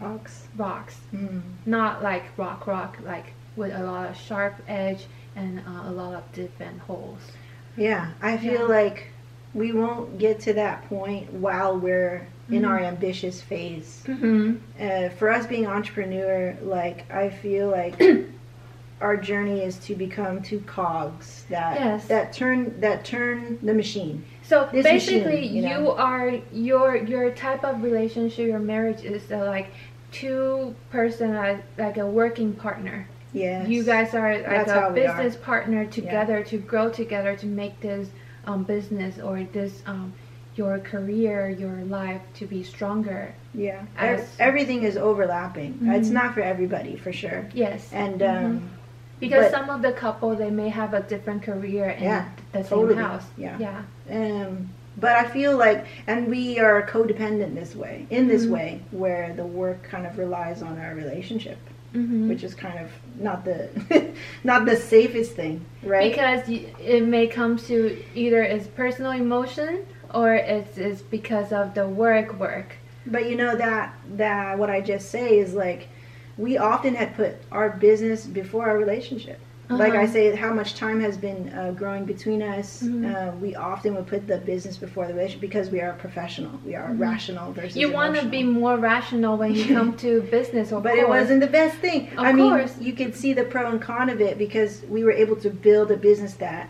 Cogs. rocks Mm. not like rock rock like with a lot of sharp edge and uh, a lot of dip and holes Yeah, I feel Yeah. like we won't get to that point while we're in Mhm. our ambitious phase. mm-hmm. Uh, for us being entrepreneur, like I feel like our journey is to become two cogs that Yes. that turn that turn the machine. so This basically machine, you you, know? are your your type of relationship your marriage is uh, like two person uh, like a working partner Yes. you guys are like a business partner together to grow together to make this um, business or this um, your career your life to be stronger Yeah. as- everything is overlapping. It's Mhm. not for everybody, for sure. yes And Mhm. um, because some of the couple they may have a different career in Yeah, the same totally. house Yeah. yeah Um, but I feel like, and we are codependent this way, in this Mhm. way, where the work kind of relies on our relationship, hmm which is kind of not the not the safest thing, right? because it may come to either it's personal emotion or it's, it's because of the work work but you know that that what I just say is like, we often had put our business before our relationship. Like I Uh-huh. say, how much time has been uh, growing between us. Mhm. Uh, we often would put the business before the relationship because we are professional. We are Mhm. rational versus you want to be more rational when you come to business But it wasn't the best thing. Of I mean, course. you could see the pro and con of it because we were able to build a business that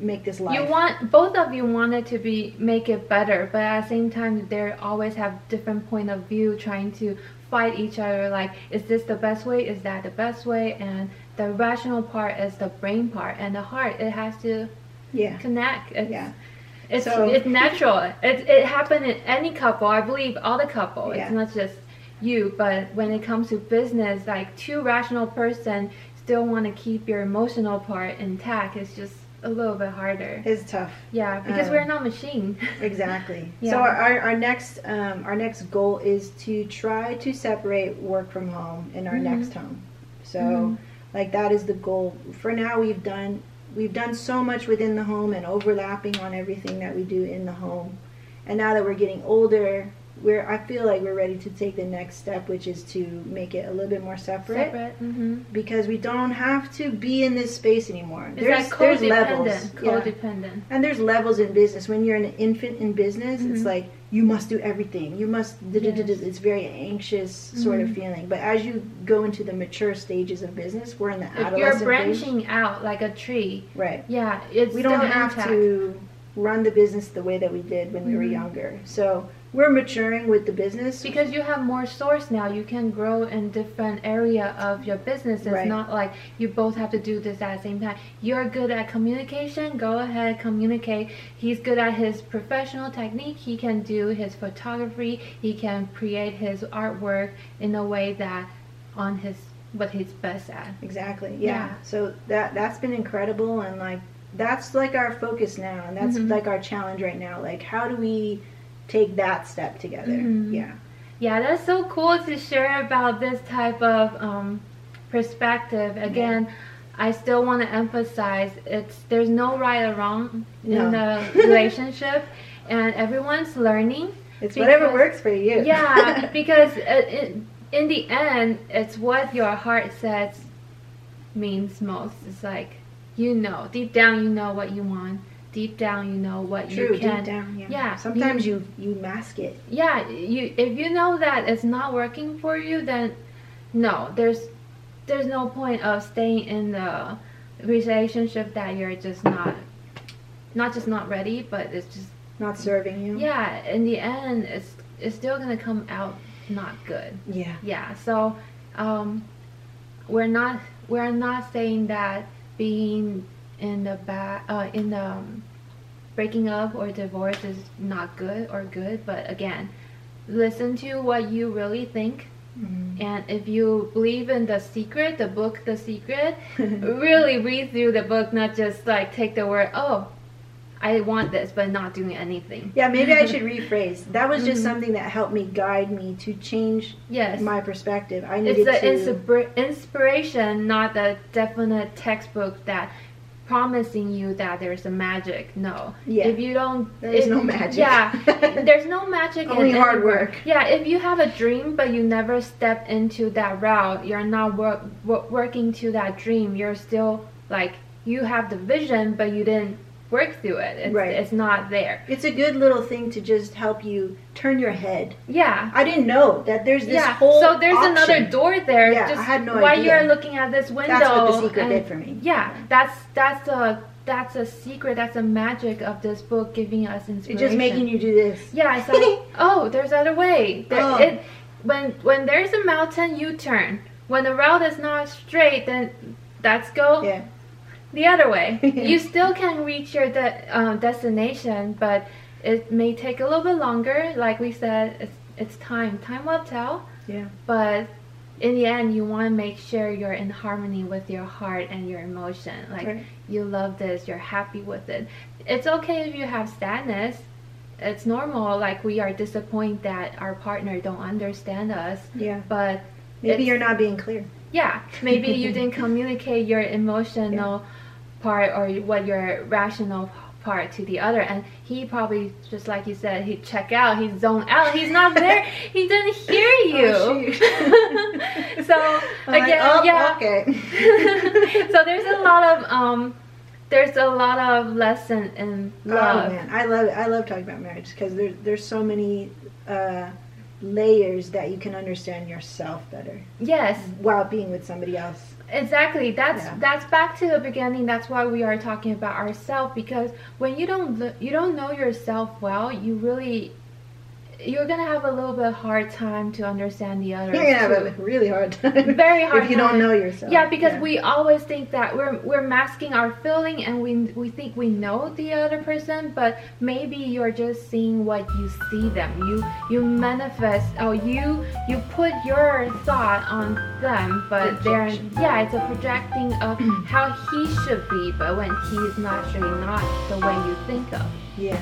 make this life. You want both of you wanted to be make it better, but at the same time, they always have different point of view, trying to fight each other. Like, is this the best way? Is that the best way? And the rational part is the brain part, and the heart it has to yeah. connect. It's, Yeah. It's So- it's natural. It it happened in any couple. I believe all the couple. Yeah. It's not just you, but when it comes to business, like two rational person still want to keep your emotional part intact. It's just a little bit harder. It's tough. Yeah, because Um, we're not machine. Exactly. Yeah. So our, our, our next um, our next goal is to try to separate work from home in our Mhm. next home. So Mhm. like that is the goal. For now we've done we've done so much within the home and overlapping on everything that we do in the home. And now that we're getting older, we're I feel like we're ready to take the next step which is to make it a little bit more separate, Separate. hmm because we don't have to be in this space anymore. It's there's like there's levels. codependent. Yeah. And there's levels in business. When you're an infant in business, it's Mhm. like you must do everything. You must. Yes. It's very anxious sort of Mhm. feeling. But as you go into the mature stages of business, we're in the If you're branching out like a tree, Right. yeah, it's We don't have intact. to run the business the way that we did when we were Mhm. younger. So we're maturing with the business. Because you have more source now, you can grow in different area of your business. It's Right. not like you both have to do this at the same time. You're good at communication, go ahead, communicate. He's good at his professional technique. He can do his photography. He can create his artwork in a way that on his what he's best at. Exactly. Yeah. Yeah. So that that's been incredible and like that's like our focus now and that's Mhm. like our challenge right now. Like how do we take that step together? Mhm. Yeah. Yeah, that's so cool to share about this type of um, perspective. Again, I still want to emphasize it's there's no right or wrong in No. the relationship, and everyone's learning. It's whatever works for you. Yeah, because uh, in, in the end, it's what your heart says means most. It's like you know deep down, you know what you want. Deep down, you know what True, you can. deep down. Yeah. Yeah, Sometimes you you mask it. yeah you if you know that it's not working for you then no there's there's no point of staying in the relationship that you're just not not just not ready but it's just Not serving you. yeah in the end it's it's still gonna come out not good Yeah. yeah so um we're not we're not saying that being in the bad uh in the um, breaking up or divorce is not good or good but again listen to what you really think Mhm. and if you believe in the secret the book the secret really read through the book not just like take the word oh i want this but not doing anything Yeah, maybe I should rephrase. That was just Mhm. something that helped me guide me to change yes my perspective. I it's needed the to. inspira- inspiration not the definite textbook that promising you that there's a magic no Yeah. if you don't There is if- no magic. yeah there's no magic Only in hard any work. yeah if you have a dream but you never step into that route you're not work, wo- working to that dream you're still like you have the vision but you didn't work through it it's, Right. it's not there It's a good little thing to just help you turn your head. yeah I didn't know that there's this yeah whole. so there's option. another door there Yeah, just I had no while idea. you're looking at this window That's what the secret and- did for me. yeah that's that's a that's a secret that's a magic of this book giving us It's inspiration just making you do this. yeah it's like oh there's other way there, Oh. it, when when there's a mountain you turn when the route is not straight then that's go Yeah. The other way. You still can reach your de- uh, destination but it may take a little bit longer. Like we said it's, it's time. Time will tell. Yeah. but in the end you want to make sure you're in harmony with your heart and your emotion. Like Right. you love this you're happy with it. It's okay if you have sadness. It's normal. Like we are disappointed that our partner don't understand us. Yeah. but Maybe you're not being clear. yeah. Maybe you didn't communicate your emotional part or what your rational part to the other. And he probably just like you said he check out he zoned out. He's not there. He didn't hear you. Oh, so I'm like, again oh, yeah. Okay. so there's a lot of um there's a lot of lesson in love. Oh man, I love it. I love talking about marriage because there's there's so many uh, layers that you can understand yourself better yes. while being with somebody else. Exactly that's Yeah. that's back to the beginning that's why we are talking about ourselves because when you don't you don't know yourself well you really you're gonna have a little bit hard time to understand the other You're gonna have a really hard time. Very hard if you time. don't know yourself. Yeah, because we always think that we're we're masking our feeling and we we think we know the other person, but maybe you're just seeing what you see them. You you manifest oh you you put your thought on them, but they're yeah, it's a projecting of how he should be, but when he's naturally not the way you think of. yeah.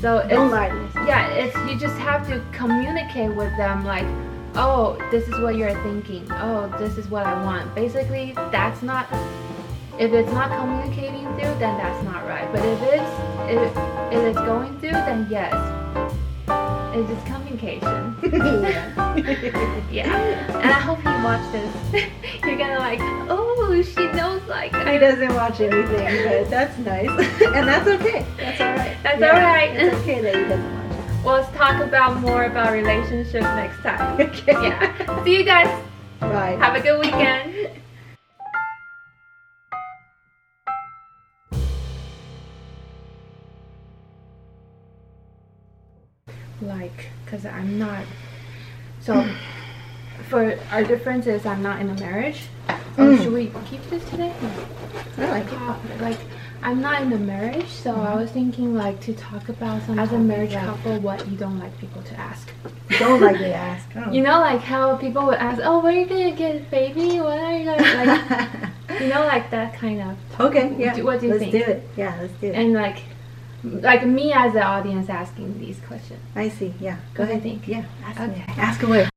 So it's Don't lie to yourself. yeah, it's you just have to communicate with them like, oh, this is what you're thinking. Oh, this is what I want. Basically, that's not. If it's not communicating through, then that's not right. But if it's if, if it's going through, then yes, it's just communication. yeah. Yeah, and I hope you watch this. You're gonna like, oh, she knows like He doesn't watch anything, but that's nice, and that's okay. That's all right. That's all right. It's okay that he doesn't watch. Well, let's talk about more about relationships next time. Okay. Yeah. See you guys. Bye. Have a good weekend. Like, because I'm not. So, for our difference is I'm not in a marriage. Oh, Mm. should we keep this today? I like it. Uh, like, I'm not in a marriage, so I was thinking, like, to talk about some as a marriage Yeah. couple, what you don't like people to ask. Don't like to ask. Oh. You know, like how people would ask, "Oh, where are you gonna get a baby? What are you gonna like?" you know, like that kind of. okay. Yeah. Do- what do you let's think? do it. Yeah. Let's do it. And like, Mm-hmm. like me as the audience asking these questions. I see. Yeah. Go What do you ahead. think? Yeah. Ask me. Okay. Ask away.